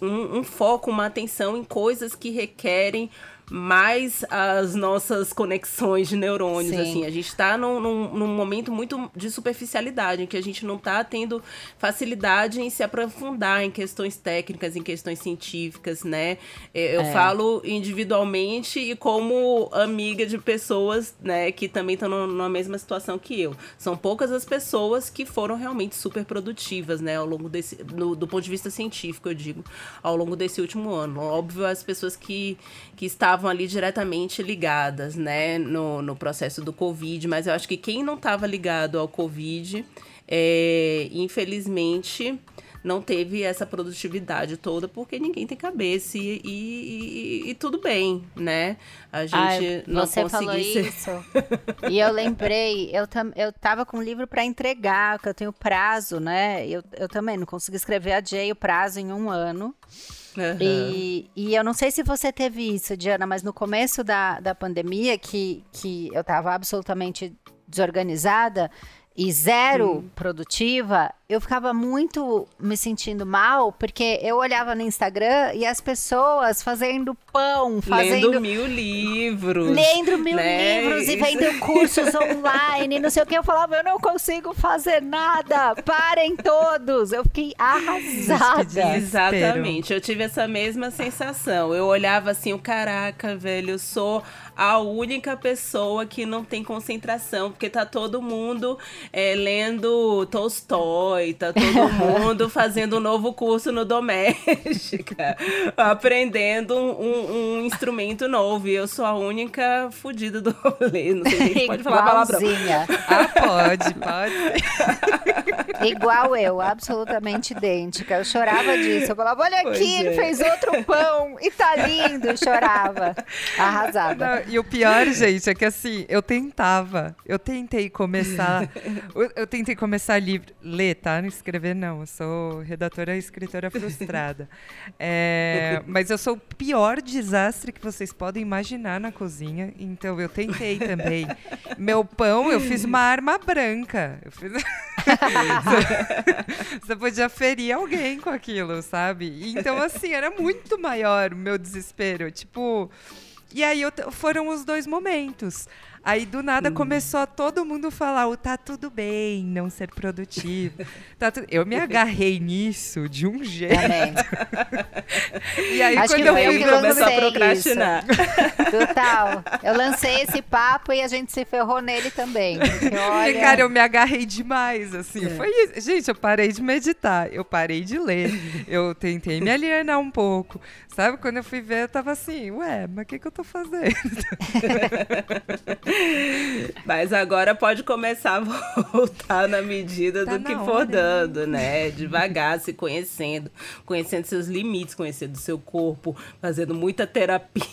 um, um foco, uma atenção em coisas que requerem mais as nossas conexões de neurônios, Sim. assim. A gente está num, num, num, momento muito de superficialidade, em que a gente não está tendo facilidade em se aprofundar em questões técnicas, em questões científicas, né? Eu é. falo individualmente e como amiga de pessoas, né, que também estão na mesma situação que eu. São poucas as pessoas que foram realmente super produtivas, né, ao longo desse, no, do ponto de vista científico, eu digo, ao longo desse último ano. Óbvio, as pessoas que, que estavam estavam ali diretamente ligadas, né, no, no processo do Covid, mas eu acho que quem não estava ligado ao Covid, é, infelizmente, não teve essa produtividade toda porque ninguém tem cabeça e, e, e, e tudo bem, né? A gente Ai, não você falou ser... isso. e eu lembrei, eu, tam, eu tava com um livro para entregar, que eu tenho prazo, né? Eu, eu também não consegui escrever a Jay o prazo em um ano. Uhum. E, e eu não sei se você teve isso, Diana, mas no começo da, da pandemia, que, que eu estava absolutamente desorganizada e zero hum. produtiva, eu ficava muito me sentindo mal, porque eu olhava no Instagram e as pessoas fazendo pão, fazendo. Lendo mil livros. Lendo mil né? livros e vendo cursos online, não sei o que. Eu falava, eu não consigo fazer nada. Parem todos. Eu fiquei arrasada. Exatamente. Eu tive essa mesma sensação. Eu olhava assim, o caraca, velho, eu sou a única pessoa que não tem concentração, porque tá todo mundo é, lendo Tolstói, tá todo [laughs] mundo fazendo um novo curso no Doméstica, [laughs] aprendendo um, um, instrumento novo. E eu sou a única fodida do rolê. Não sei se a gente pode falar palavrão. Ah, pode, pode. [laughs] Igual eu, absolutamente idêntica. Eu chorava disso. Eu falava, olha pois aqui, é. ele fez outro pão e tá lindo. Eu chorava. Arrasada. Não, e o pior, gente, é que assim, eu tentava. Eu tentei começar. eu, tentei começar a ler, tá? Não escrever, não. Eu sou redatora e escritora frustrada. [laughs] É, mas eu sou o pior desastre que vocês podem imaginar na cozinha. Então eu tentei também. Meu pão, eu fiz uma arma branca. Eu fiz. [laughs] Você podia ferir alguém com aquilo, sabe? Então, assim, era muito maior o meu desespero. Tipo. E aí eu, foram os dois momentos. Aí do nada hum. começou a todo mundo falar: o tá tudo bem não ser produtivo. tá tu... Eu me agarrei nisso de um jeito. [laughs] e aí Acho quando eu fui começar a procrastinar. Isso. Total. Eu lancei esse papo e a gente se ferrou nele também. Porque, [laughs] olha... cara, eu me agarrei demais, assim. É. Foi isso. Gente, eu parei de meditar, eu parei de ler, [laughs] eu tentei me alienar um pouco. Sabe, quando eu fui ver, eu tava assim, ué, mas o que, que eu tô fazendo? Mas agora pode começar a [laughs] voltar na medida tá do que for dando, né? Devagar, se conhecendo, conhecendo seus limites, conhecendo seu corpo, fazendo muita terapia.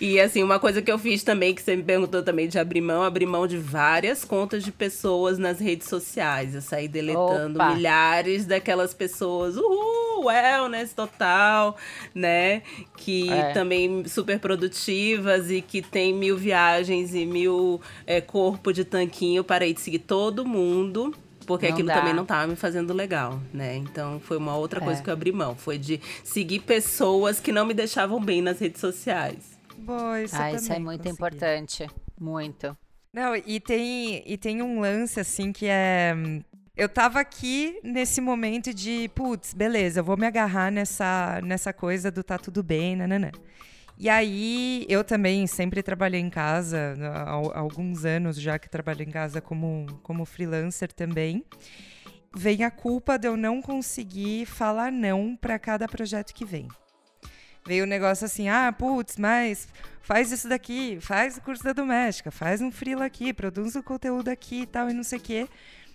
e assim, uma coisa que eu fiz também, que você me perguntou também de abrir mão, abrir mão de várias contas de pessoas nas redes sociais. Eu saí deletando Opa. milhares daquelas pessoas, uhul, wellness total, né? Que é. também super produtivas e que tem mil viagens viagens e mil é, corpo de tanquinho, parei de seguir todo mundo. Porque não aquilo dá. também não estava me fazendo legal, né? Então foi uma outra coisa é. que eu abri mão. Foi de seguir pessoas que não me deixavam bem nas redes sociais. Boa, isso, ah, isso é muito consegui. importante. Muito. Não, e tem, e tem um lance, assim, que é. Eu tava aqui nesse momento de, putz, beleza, eu vou me agarrar nessa, nessa coisa do tá tudo bem, nananã. E aí, eu também sempre trabalhei em casa, há alguns anos já que trabalho em casa como, como freelancer também. Vem a culpa de eu não conseguir falar não para cada projeto que vem. Veio o um negócio assim, ah, putz, mas faz isso daqui, faz o curso da doméstica, faz um freela aqui, produz o conteúdo aqui e tal, e não sei o quê.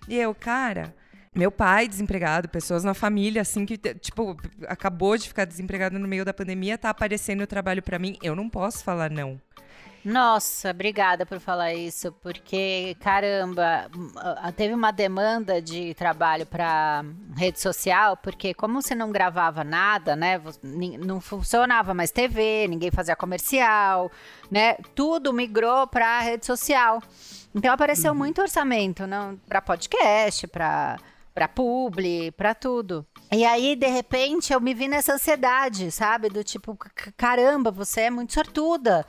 E eu, cara, meu pai desempregado, pessoas na família assim que tipo acabou de ficar desempregado no meio da pandemia, tá aparecendo o trabalho para mim, eu não posso falar não. Nossa, obrigada por falar isso, porque caramba, teve uma demanda de trabalho para rede social, porque como você não gravava nada, né, não funcionava mais TV, ninguém fazia comercial, né, tudo migrou para rede social. Então apareceu uhum. muito orçamento, não, para podcast, para para publi, para tudo. E aí, de repente, eu me vi nessa ansiedade, sabe? Do tipo, caramba, você é muito sortuda.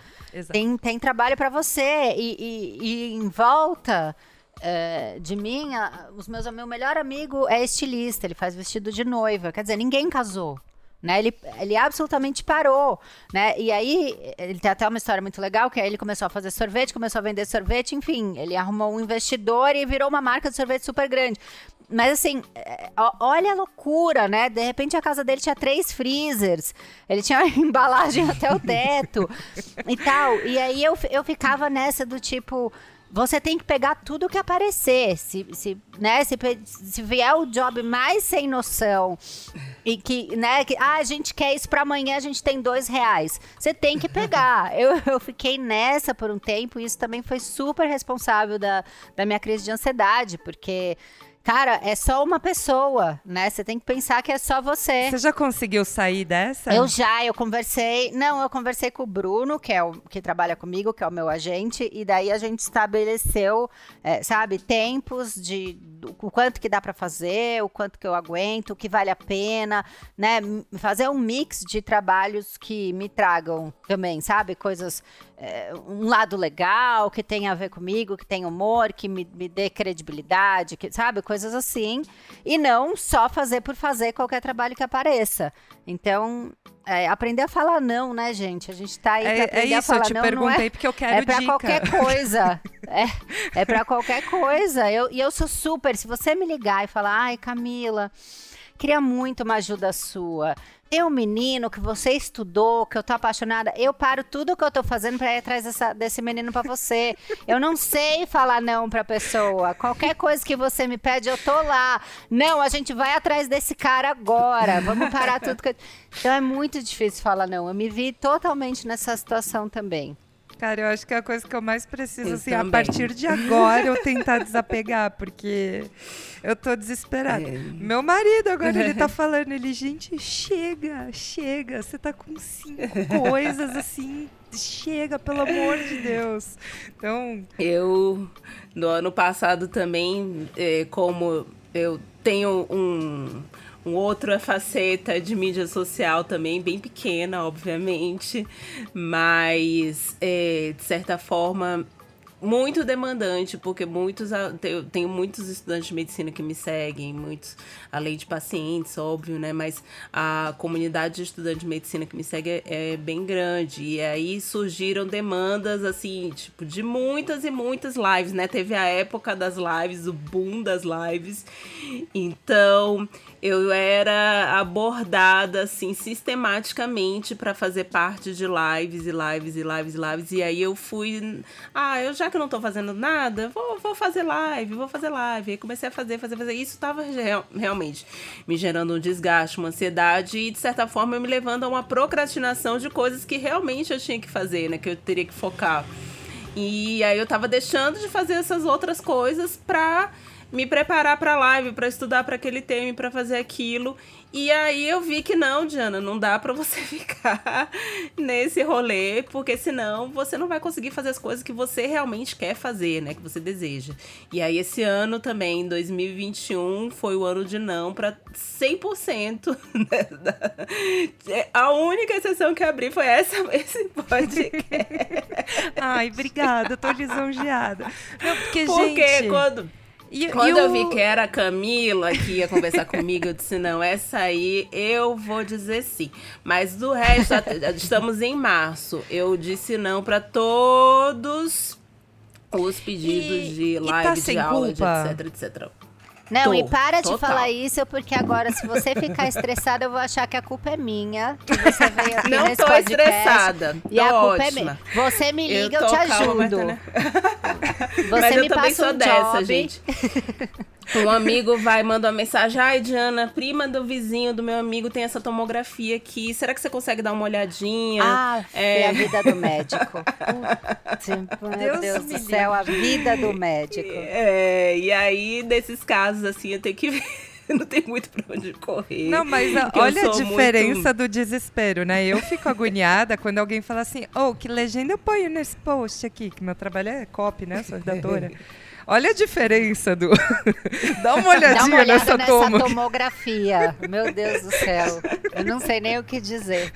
Tem, tem trabalho para você. E, e, e, em volta é, de mim, a, os meus, meu melhor amigo é estilista, ele faz vestido de noiva. Quer dizer, ninguém casou. Né? Ele, ele absolutamente parou, né? E aí, ele tem até uma história muito legal, que aí ele começou a fazer sorvete, começou a vender sorvete, enfim, ele arrumou um investidor e virou uma marca de sorvete super grande. Mas assim, é, olha a loucura, né? De repente a casa dele tinha três freezers, ele tinha [laughs] embalagem até o teto e tal. E aí eu, eu ficava nessa do tipo, você tem que pegar tudo que aparecer. Se, se, né, se, se vier o job mais sem noção e que, né, que ah, a gente quer isso para amanhã, a gente tem dois reais. Você tem que pegar. eu, eu fiquei nessa por um tempo e isso também foi super responsável da, da minha crise de ansiedade, porque Cara, é só uma pessoa, né? Você tem que pensar que é só você. Você já conseguiu sair dessa? Eu já, eu conversei. Não, eu conversei com o Bruno, que é o que trabalha comigo, que é o meu agente, e daí a gente estabeleceu, é, sabe, tempos de o quanto que dá para fazer, o quanto que eu aguento, o que vale a pena, né? Fazer um mix de trabalhos que me tragam também, sabe? Coisas, é, um lado legal, que tem a ver comigo, que tem humor, que me, me dê credibilidade, que, sabe? Coisas assim. E não só fazer por fazer qualquer trabalho que apareça. Então, é, aprender a falar não, né, gente? A gente tá aí pra É, é aprender a isso, falar eu te não. perguntei não é, porque eu quero é pra dica. qualquer coisa. [laughs] é, é pra qualquer coisa. Eu, e eu sou super. Se você me ligar e falar, ai, Camila, queria muito uma ajuda sua. Tem um menino que você estudou, que eu tô apaixonada. Eu paro tudo que eu tô fazendo pra ir atrás dessa- desse menino pra você. Eu não sei falar não pra pessoa. Qualquer coisa que você me pede, eu tô lá. Não, a gente vai atrás desse cara agora. Vamos parar tudo. Que... Então é muito difícil falar não. Eu me vi totalmente nessa situação também. Cara, eu acho que é a coisa que eu mais preciso, Eu assim, a também. partir de agora eu tentar desapegar, porque eu tô desesperada. É. Meu marido agora, ele tá [laughs] falando, ele, gente, chega, chega, você tá com cinco coisas, assim, chega, pelo amor de Deus. Então, Eu, no ano passado também, eh, como eu tenho um, um outra faceta de mídia social também, bem pequena, obviamente, mas, eh, de certa forma, muito demandante, porque muitos, eu tenho muitos estudantes de medicina que me seguem, muitos, além de pacientes, óbvio, né? Mas a comunidade de estudantes de medicina que me segue é, é bem grande. E aí surgiram demandas, assim, tipo, de muitas e muitas lives, né? Teve a época das lives, o boom das lives. Então, eu era abordada, assim, sistematicamente para fazer parte de lives e lives e lives e lives. E aí eu fui, ah, eu já que não tô fazendo nada, vou, vou fazer live, vou fazer live. Aí comecei a fazer, fazer, fazer. Isso tava real- realmente me gerando um desgaste, uma ansiedade e, de certa forma, me levando a uma procrastinação de coisas que realmente eu tinha que fazer, né? Que eu teria que focar. E aí eu tava deixando de fazer essas outras coisas pra me preparar pra live, pra estudar pra aquele tema, pra fazer aquilo. E aí eu vi que não, Diana, não dá pra você [laughs] ficar nesse rolê, porque senão você não vai conseguir fazer as coisas que você realmente quer fazer, né, que você deseja. E aí esse ano também, 2021, foi o ano de não pra 100%. né, [laughs] A única exceção que abri foi essa [laughs] esse podcast. ai, obrigada, tô lisonjeada. Não, porque, Porque gente... quando e- Quando e eu o- vi que era a Camila que ia conversar comigo, eu disse: não, essa aí eu vou dizer sim. Mas do resto, estamos em março. Eu disse não para todos os pedidos E- de e live, tá de aula, de etc, etc. Não, Tô, e para de total. falar isso, porque agora, se você ficar [laughs] estressada, eu vou achar que a culpa é minha. Que você veio aqui Não nesse tô podcast, estressada. E tô a culpa ótima. é minha. Você me liga, eu, tô te calma, ajudo. mas, né? Você Mas eu me também passa sou um dessa, job. gente. [laughs] Um amigo vai, manda uma mensagem. Ai, Diana, prima do vizinho do meu amigo tem essa tomografia aqui. Será que você consegue dar uma olhadinha? Ah, É. é a vida do médico. Putz, meu [laughs] Deus Deus, me do céu, a vida do médico. É, e aí, nesses casos, assim, eu tenho que ver. [laughs] Não tem muito pra onde correr. Não, mas a- olha a diferença muito- do desespero, né? Eu fico agoniada quando alguém fala assim, oh, que legenda eu ponho nesse post aqui, que meu trabalho é copy, né? Sou redatora. [laughs] Olha a diferença do. [laughs] Dá uma olhadinha Dá uma nessa, nessa tomografia. Meu Deus do céu. Eu não sei nem o que dizer.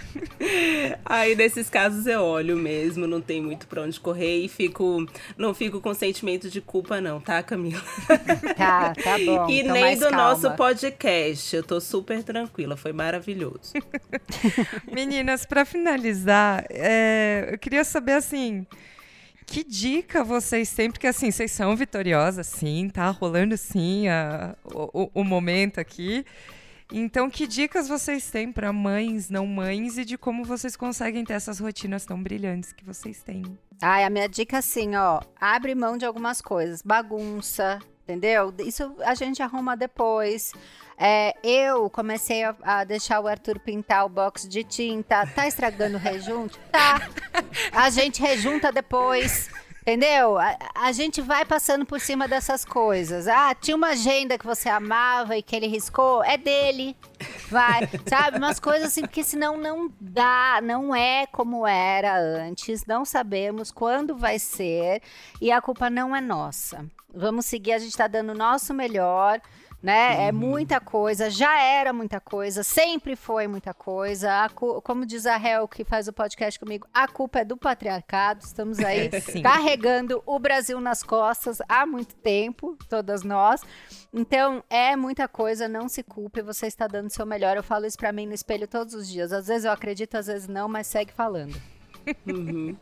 Aí, nesses casos, eu olho mesmo, não tem muito pra onde correr e fico. Não fico com sentimento de culpa, não, tá, Camila? [laughs] Tá, tá bom. e então nem mais do calma. nosso podcast. Eu tô super tranquila, foi maravilhoso. [laughs] Meninas, pra finalizar, é, eu queria saber assim. Que dica vocês têm? Porque assim, vocês são vitoriosas, sim, tá rolando sim a- o, o- momento aqui. Então, que dicas vocês têm para mães, não mães, e de como vocês conseguem ter essas rotinas tão brilhantes que vocês têm? Ai, a minha dica é assim, ó, abre mão de algumas coisas, bagunça, entendeu? Isso a gente arruma depois. É, eu comecei a, a deixar o Arthur pintar o box de tinta. Tá estragando o rejunte? Tá. A gente rejunta depois. Entendeu? A, a, gente vai passando por cima dessas coisas. Ah, tinha uma agenda que você amava e que ele riscou, é dele. Vai, sabe? Umas coisas assim, porque senão não dá, não é como era antes, não sabemos quando vai ser e a culpa não é nossa. Vamos seguir, a gente tá dando o nosso melhor né? É uhum. É muita coisa, já era muita coisa, sempre foi muita coisa. como diz a Hel, que faz o podcast comigo, a culpa é do patriarcado. Estamos aí [laughs] carregando o Brasil nas costas há muito tempo, todas nós. Então, é muita coisa, não se culpe, você está dando o seu melhor. Eu falo isso para mim no espelho todos os dias. Às vezes eu acredito, às vezes não, mas segue falando. Uhum.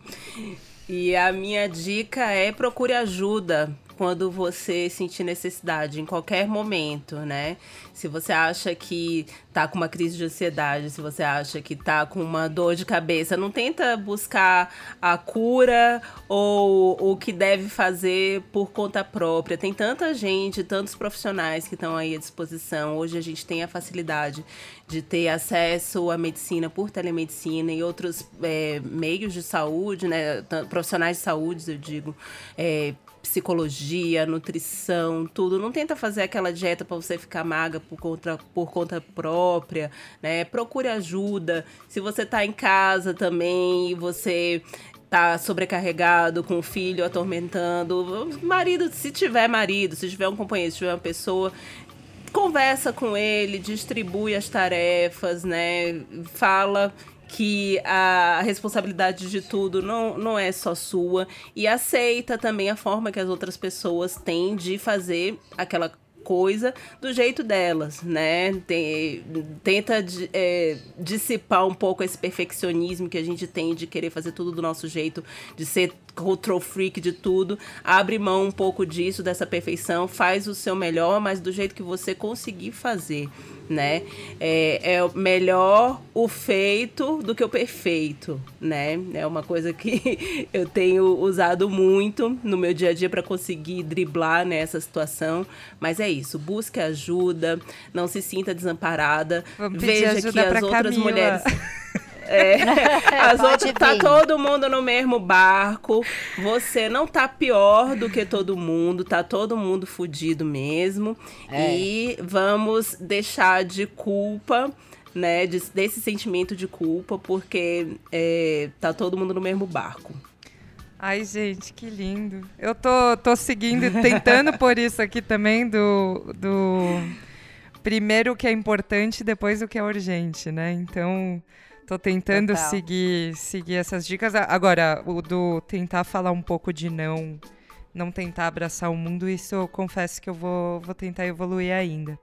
E a minha dica é procure ajuda quando você sentir necessidade, em qualquer momento, né? Se você acha que tá com uma crise de ansiedade, se você acha que tá com uma dor de cabeça, não tenta buscar a cura ou o que deve fazer por conta própria. Tem tanta gente, tantos profissionais que estão aí à disposição. Hoje a gente tem a facilidade de ter acesso à medicina por telemedicina e outros é, meios de saúde, né? Profissionais de saúde, eu digo, é, psicologia, nutrição, tudo. Não tenta fazer aquela dieta para você ficar magra por conta, por conta própria, né? Procure ajuda. Se você está em casa também e você tá sobrecarregado com o filho atormentando, marido, se tiver marido, se tiver um companheiro, se tiver uma pessoa, conversa com ele, distribui as tarefas, né? Fala que a responsabilidade de tudo não, não é só sua e aceita também a forma que as outras pessoas têm de fazer aquela coisa do jeito delas, né? Tem, tenta é, dissipar um pouco esse perfeccionismo que a gente tem de querer fazer tudo do nosso jeito, de ser control freak de tudo. Abre mão um pouco disso, dessa perfeição, faz o seu melhor, mas do jeito que você conseguir fazer né? É, é melhor o feito do que o perfeito, né? É uma coisa que [laughs] eu tenho usado muito no meu dia a dia para conseguir driblar nessa situação. Mas é isso, busque ajuda, não se sinta desamparada. Veja que as outras Camila. mulheres. [laughs] É, [laughs] as outras, tá todo mundo no mesmo barco. Você não tá pior do que todo mundo, tá todo mundo fudido mesmo. É. E vamos deixar de culpa né, desse sentimento de culpa, porque é, tá todo mundo no mesmo barco. Ai, gente, que lindo. Eu tô, tô seguindo, tentando por isso aqui também do, do primeiro o que é importante, depois o que é urgente, né? Então, Tô tentando seguir, seguir essas dicas. Agora, o do tentar falar um pouco de não, não tentar abraçar o mundo, isso eu confesso que eu vou, vou tentar evoluir ainda.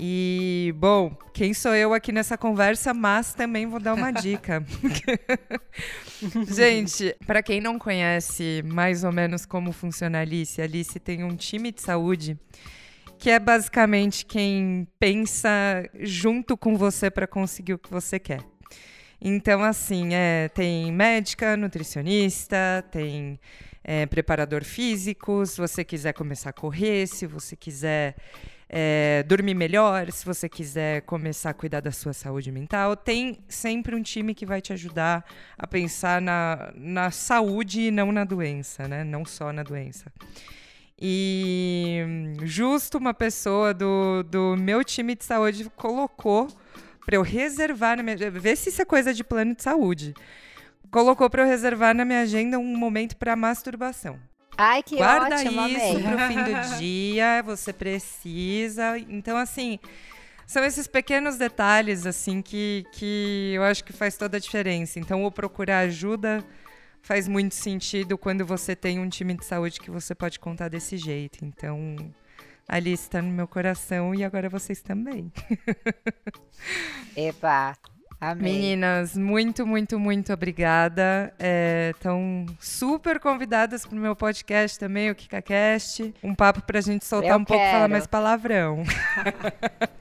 E, bom, quem sou eu aqui nessa conversa, mas também vou dar uma dica. [laughs] Gente, para quem não conhece mais ou menos como funciona a Alice, a Alice tem um time de saúde que é basicamente quem pensa junto com você para conseguir o que você quer. Então, assim, é, tem médica, nutricionista, tem é, preparador físico, se você quiser começar a correr, se você quiser é, dormir melhor, se você quiser começar a cuidar da sua saúde mental, tem sempre um time que vai te ajudar a pensar na, na saúde e não na doença, né? Não só na doença. E justo uma pessoa do, do meu time de saúde colocou para eu reservar na minha. Vê se isso é coisa de plano de saúde. Colocou para eu reservar na minha agenda um momento para masturbação. Ai, que Guarda ótimo, isso para o fim do [laughs] dia, você precisa. Então, assim, são esses pequenos detalhes, assim, que, que eu acho que faz toda a diferença. Então, o procurar ajuda faz muito sentido quando você tem um time de saúde que você pode contar desse jeito. Então, Alice está no meu coração e agora vocês também. Epa! Amém. Meninas, muito, muito, muito obrigada. Estão é, super convidadas para o meu podcast também, o KikaCast. Um papo para a gente soltar Eu um quero. pouco e falar mais palavrão.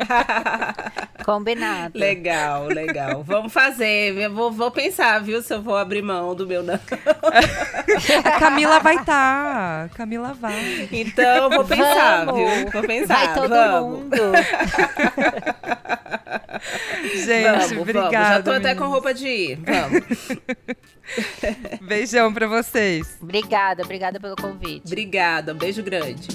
[laughs] Combinado. Legal, legal. Vamos fazer. Eu vou, vou pensar, viu, se eu vou abrir mão do meu não. A [laughs] Camila vai estar. Tá. Camila vai. Então, vou pensar, vamos. viu? Vou pensar. Vai todo vamos. mundo. [laughs] Gente, vamos, obrigada. Vamos. Já tô meninas. até com roupa de ir. Vamos. [laughs] Beijão pra vocês. Obrigada, obrigada pelo convite. Obrigada, um beijo grande.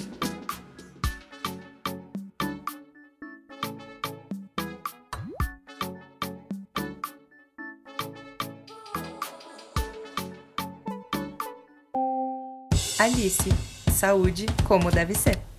Alice, saúde como deve ser.